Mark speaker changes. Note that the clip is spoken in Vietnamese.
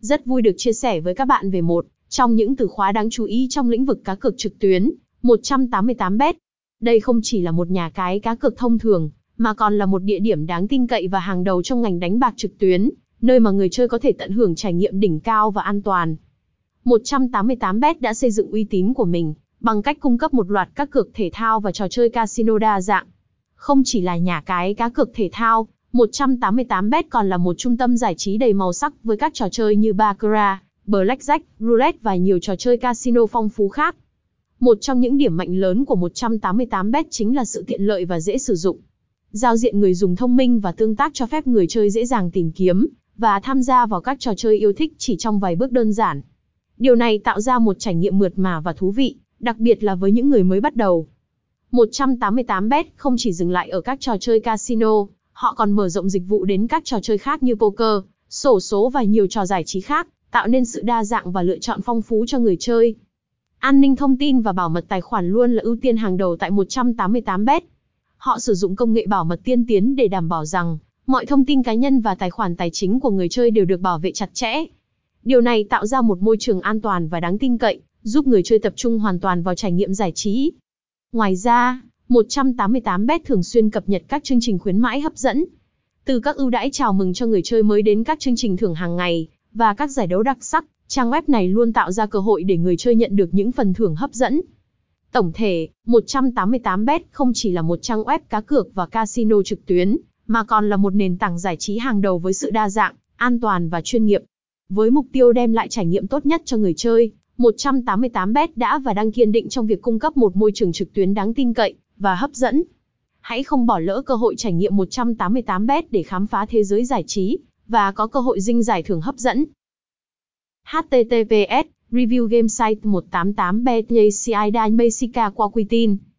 Speaker 1: Rất vui được chia sẻ với các bạn về một trong những từ khóa đáng chú ý trong lĩnh vực cá cược trực tuyến, 188bet. Đây không chỉ là một nhà cái cá cược thông thường, mà còn là một địa điểm đáng tin cậy và hàng đầu trong ngành đánh bạc trực tuyến, nơi mà người chơi có thể tận hưởng trải nghiệm đỉnh cao và an toàn. 188bet đã xây dựng uy tín của mình bằng cách cung cấp một loạt các cược thể thao và trò chơi casino đa dạng. Không chỉ là nhà cái cá cược thể thao, 188bet còn là một trung tâm giải trí đầy màu sắc với các trò chơi như baccarat, blackjack, roulette và nhiều trò chơi casino phong phú khác. Một trong những điểm mạnh lớn của 188bet chính là sự tiện lợi và dễ sử dụng. Giao diện người dùng thông minh và tương tác cho phép người chơi dễ dàng tìm kiếm và tham gia vào các trò chơi yêu thích chỉ trong vài bước đơn giản. Điều này tạo ra một trải nghiệm mượt mà và thú vị, đặc biệt là với những người mới bắt đầu. 188bet không chỉ dừng lại ở các trò chơi casino, họ còn mở rộng dịch vụ đến các trò chơi khác như poker, sổ số và nhiều trò giải trí khác, tạo nên sự đa dạng và lựa chọn phong phú cho người chơi. An ninh thông tin và bảo mật tài khoản luôn là ưu tiên hàng đầu tại 188bet. Họ sử dụng công nghệ bảo mật tiên tiến để đảm bảo rằng mọi thông tin cá nhân và tài khoản tài chính của người chơi đều được bảo vệ chặt chẽ. Điều này tạo ra một môi trường an toàn và đáng tin cậy, giúp người chơi tập trung hoàn toàn vào trải nghiệm giải trí. Ngoài ra, 188bet thường xuyên cập nhật các chương trình khuyến mãi hấp dẫn. Từ các ưu đãi chào mừng cho người chơi mới đến các chương trình thưởng hàng ngày và các giải đấu đặc sắc, trang web này luôn tạo ra cơ hội để người chơi nhận được những phần thưởng hấp dẫn. Tổng thể, 188bet không chỉ là một trang web cá cược và casino trực tuyến, mà còn là một nền tảng giải trí hàng đầu với sự đa dạng, an toàn và chuyên nghiệp. Với mục tiêu đem lại trải nghiệm tốt nhất cho người chơi, 188bet đã và đang kiên định trong việc cung cấp một môi trường trực tuyến đáng tin cậy và hấp dẫn. Hãy không bỏ lỡ cơ hội trải nghiệm 188bet để khám phá thế giới giải trí và có cơ hội dinh giải thưởng hấp dẫn. https review game site 188bet CI Mexica qua quy tin